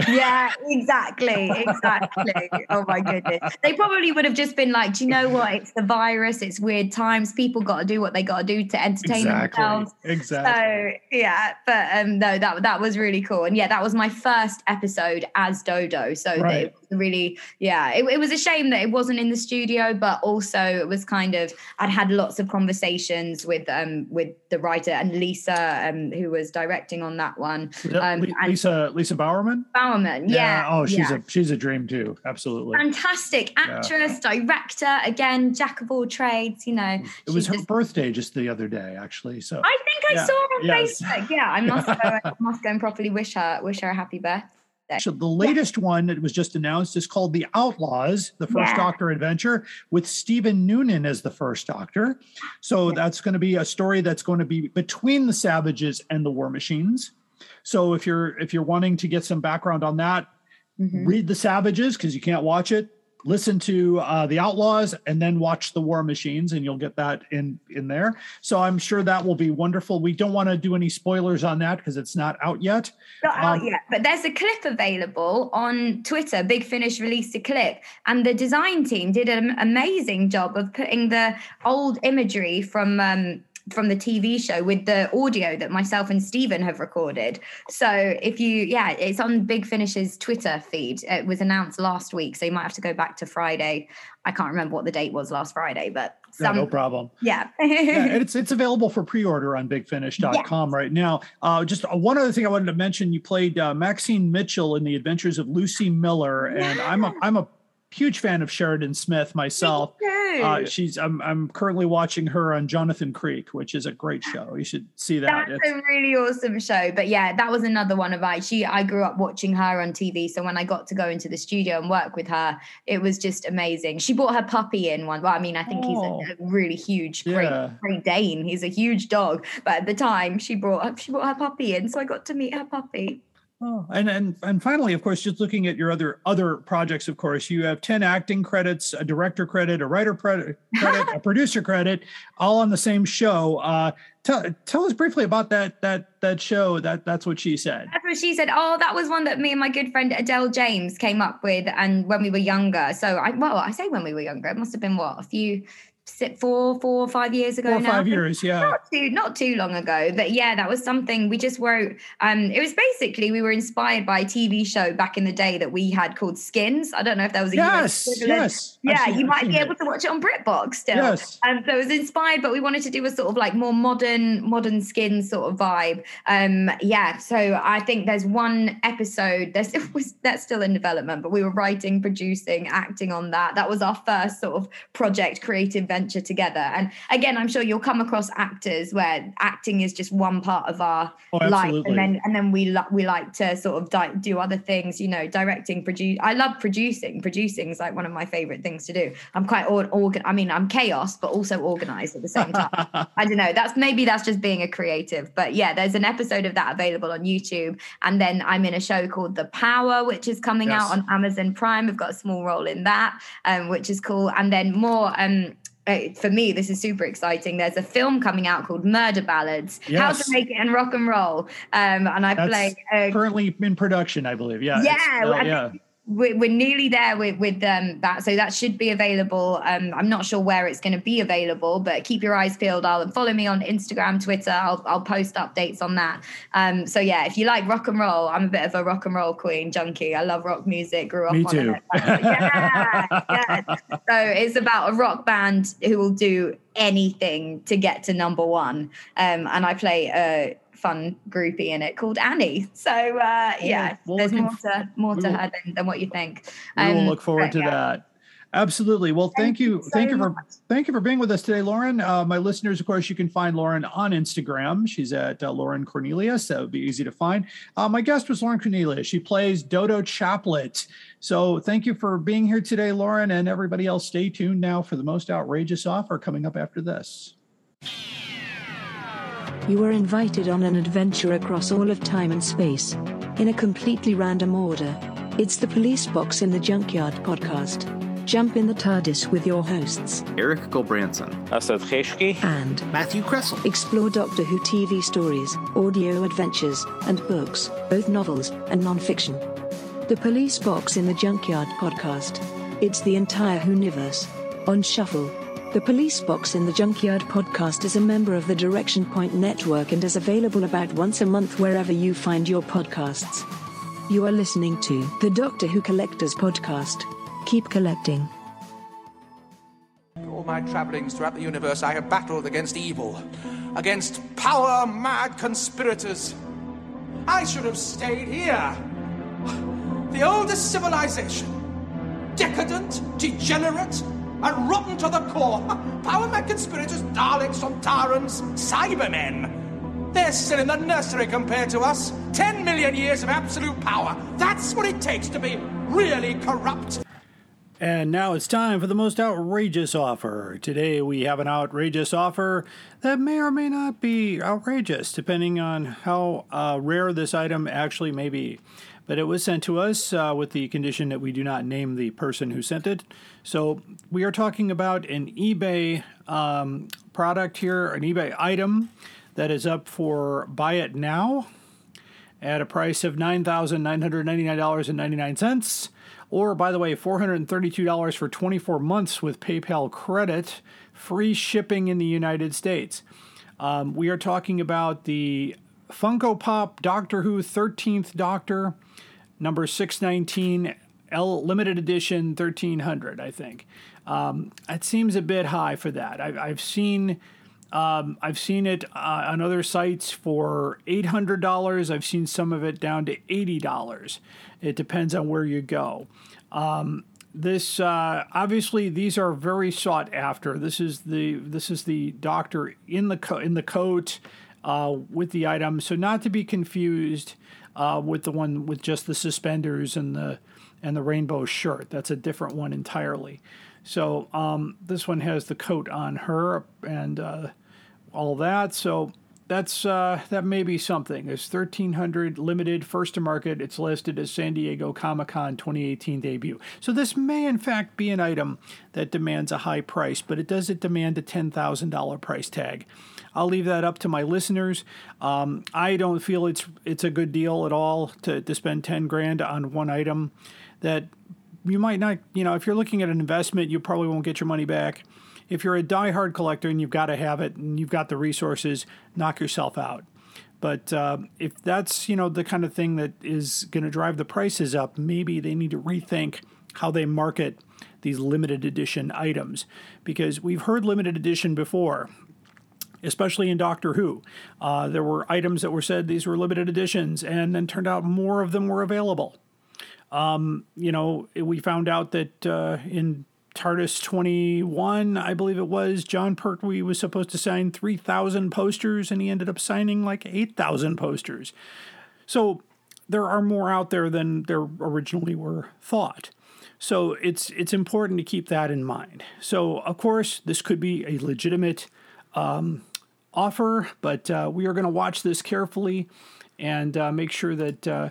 Yeah exactly exactly oh my goodness they probably would have just been like do you know what it's the virus it's weird times people got to do what they got to do to entertain Exactly. themselves Exactly. So yeah, but um no, that that was really cool. And yeah, that was my first episode as Dodo. So Right. it was really, yeah, it, it was a shame that it wasn't in the studio, but also it was kind of I'd had lots of conversations with um with the writer and Lisa um who was directing on that one. Um, Li- and Lisa Lisa Bowerman. Bowerman, yeah. Oh, she's yeah. a she's a dream too. Absolutely. fantastic actress, director, again, jack of all trades, you know. It was her just- birthday just the other day, actually. So I think I Yeah, saw her on yes. Facebook. Yeah, I must go. I [LAUGHS] must go and properly wish her wish her a happy birthday. So the latest one that was just announced is called The Outlaws, the first Yeah. Doctor adventure with Stephen Noonan as the first Doctor. So that's going to be a story that's going to be between the Savages and the War Machines. So if you're if you're wanting to get some background on that, Mhm. read the Savages because you can't watch it. Listen to uh, the Outlaws and then watch the War Machines, and you'll get that in in there. So I'm sure that will be wonderful. We don't want to do any spoilers on that because it's not out yet. Not out Um, yet, but there's a clip available on Twitter. Big Finish released a clip, and the design team did an amazing job of putting the old imagery from. Um, from the TV show with the audio that myself and Stephen have recorded. So if you, yeah, it's on Big Finish's Twitter feed. It was announced last week, so you might have to go back to Friday. I can't remember what the date was last Friday, but Yeah, some, no problem. yeah. yeah, [LAUGHS] it's it's available for pre-order on bigfinish.com right now. Uh, just uh, one other thing I wanted to mention: you played uh, Maxine Mitchell in the Adventures of Lucie Miller, and I'm a I'm a huge fan of Sheridan Smith myself. Uh, she's I'm I'm currently watching her on Jonathan Creek, which is a great show. You should see that. That's It's- a really awesome show. But yeah, that was another one of I she I grew up watching her on TV. So when I got to go into the studio and work with her, it was just amazing. She brought her puppy in one. Well, I mean, I think Oh. he's a, a really huge, great, Yeah. great Dane. He's a huge dog. But at the time she brought she brought her puppy in. So I got to meet her puppy. Oh, and and and finally, of course, just looking at your other other projects, of course, you have ten acting credits, a director credit, a writer credit, [LAUGHS] credit a producer credit, all on the same show. Uh, tell tell us briefly about that that that show. That that's what she said. That's what she said. Oh, that was one that me and my good friend Adele James came up with, and when we were younger. So I well, I say when we were younger, it must have been what a few four, four or five years ago Four now. five years, yeah. Not too, not too long ago, but yeah, that was something we just wrote. Um, it was basically we were inspired by a TV show back in the day that we had called Skins. I don't know if that was a Yes, yes. Yeah, seen- you might be it. able to watch it on BritBox still. Yes. Um, so it was inspired, but we wanted to do a sort of like more modern, modern skin sort of vibe. Um, yeah. So I think there's one episode. There's [LAUGHS] it was that's still in development, but we were writing, producing, acting on that. That was our first sort of project, creative venture together. And again, I'm sure you'll come across actors where acting is just one part of our Oh, life, and then and then we li- we like to sort of di- do other things. You know, directing, produce. I love producing. Producing is like one of my favorite things to do. I'm quite or- organ. I mean, I'm chaos, but also organized at the same time. [LAUGHS] I don't know. That's maybe that's just being a creative. But yeah, there's an episode of that available on YouTube. And then I'm in a show called The Power, which is coming Yes. out on Amazon Prime. I've got a small role in that, um, which is cool. And then more. Um, for me, this is super exciting. There's a film coming out called Murder Ballads: How to Make It in Rock and Roll, um, and I That's play. Uh, currently in production, I believe. Yeah. Yeah, uh, yeah. We're, we're nearly there with with um, that. So that should be available. Um, i'm not sure where it's going to be available but keep your eyes peeled. I'll follow me on instagram twitter. I'll, I'll post updates on that. Um, so yeah if you like rock and roll i'm a bit of a rock and roll queen junkie. I love rock music grew up Me on too. it [LAUGHS] yeah, yeah. so it's about a rock band who will do anything to get to number one. Um, and i play a fun groupie in it called annie so uh, yeah well, there's more to more to her than, than what you think We will Um, look forward to yeah. that. Absolutely. Well, thank, Thank you. you so thank you for much. thank you for being with us today, Lauren. Uh, my listeners, of course, you can find Lauren on Instagram. She's at uh, Lauren Cornelius. That would be easy to find. Uh, my guest was Lauren Cornelius. She plays Dodo Chaplet. So thank you for being here today, Lauren, and everybody else. Stay tuned now for the most outrageous offer coming up after this. You are invited on an adventure across all of time and space. In a completely random order. It's the Police Box in the Junkyard podcast. Jump in the TARDIS with your hosts Eric Gulbranson, Asad Kheshki, and Matthew Kressel. explore Doctor Who TV stories, audio adventures, and books, both novels and non-fiction. The Police Box in the Junkyard podcast. It's the entire Whoniverse. On Shuffle. The Police Box in the Junkyard podcast is a member of the Direction Point Network and is available about once a month wherever you find your podcasts. You are listening to the Doctor Who Collectors podcast. Keep collecting. All my travelings throughout the universe, I have battled against evil, against power mad conspirators. I should have stayed here. The oldest civilization. Decadent, degenerate, and rotten to the core. Power mad conspirators, Daleks, Sontarans, Cybermen. They're still in the nursery compared to us. Ten million years of absolute power. That's what it takes to be really corrupt. And now it's time for the most outrageous offer. Today we have an outrageous offer that may or may not be outrageous, depending on how uh, rare this item actually may be. But it was sent to us uh, with the condition that we do not name the person who sent it. So we are talking about an eBay um, product here, an eBay item that is up for buy it now at a price of $9,999.99. Or, by the way, $432 for 24 months with PayPal credit, free shipping in the United States. Um, we are talking about the Funko Pop Doctor Who 13th Doctor, number 619, L limited edition 1300, I think. Um, it seems a bit high for that. I, I've seen. Um, I've seen it uh, on other sites for $800. I've seen some of it down to $80. It depends on where you go. Um, this uh, obviously these are very sought after. This is the this is the doctor in the co- in the coat uh, with the item. So not to be confused uh, with the one with just the suspenders and the and the rainbow shirt. That's a different one entirely. So um, this one has the coat on her and uh, all that. So that's uh, that may be something. It's 1,300 limited, first to market. It's listed as San Diego Comic Con 2018 debut. So this may in fact be an item that demands a high price, but it doesn't demand a $10,000 price tag. I'll leave that up to my listeners. Um, I don't feel it's it's a good deal at all to, to spend 10 grand on one item that you might not, you know, if you're looking at an investment, you probably won't get your money back. If you're a die-hard collector and you've got to have it and you've got the resources, knock yourself out. But uh, if that's you know the kind of thing that is going to drive the prices up, maybe they need to rethink how they market these limited edition items because we've heard limited edition before especially in Doctor Who. Uh, there were items that were said these were limited editions, and then turned out more of them were available. Um, you know, we found out that uh, in TARDIS 21, I believe it was, Jon Pertwee was supposed to sign 3,000 posters, and he ended up signing like 8,000 posters. So there are more out there than there originally were thought. So it's it's important to keep that in mind. So of course, this could be a legitimate um, offer, but uh, we are going to watch this carefully and uh, make sure that uh,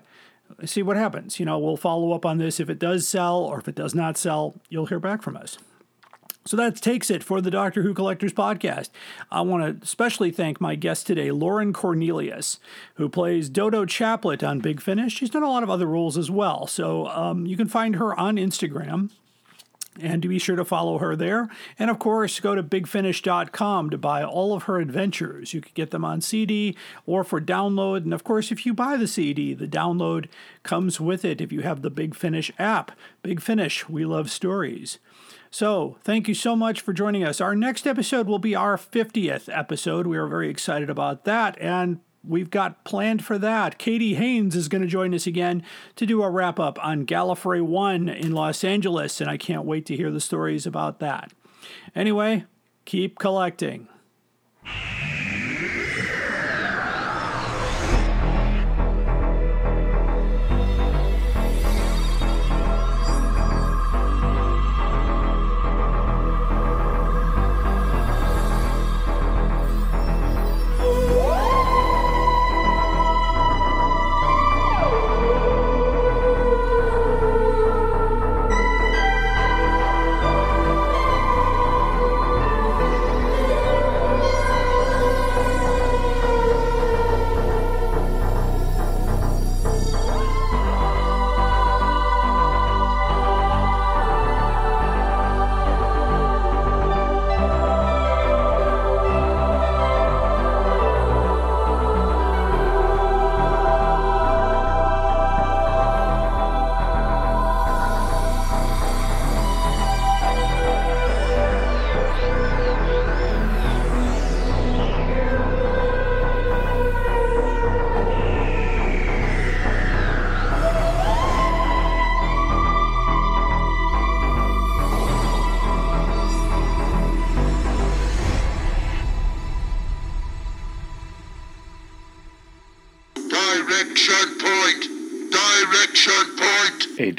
see what happens. You know, we'll follow up on this if it does sell or if it does not sell. You'll hear back from us. So that takes it for the Doctor Who Collectors podcast. I want to especially thank my guest today, Lauren Cornelius, who plays Dodo Chaplet on Big Finish. She's done a lot of other roles as well. So um, you can find her on Instagram and to be sure to follow her there. And of course, go to bigfinish.com to buy all of her adventures. You can get them on CD or for download. And of course, if you buy the CD, the download comes with it if you have the Big Finish app. Big Finish, we love stories. So, thank you so much for joining us. Our next episode will be our 50th episode. We are very excited about that. And we've got planned for that. Katie Haynes is going to join us again to do a wrap up on Gallifrey 1 in Los Angeles, and I can't wait to hear the stories about that. Anyway, keep collecting.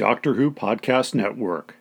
Doctor Who podcast network.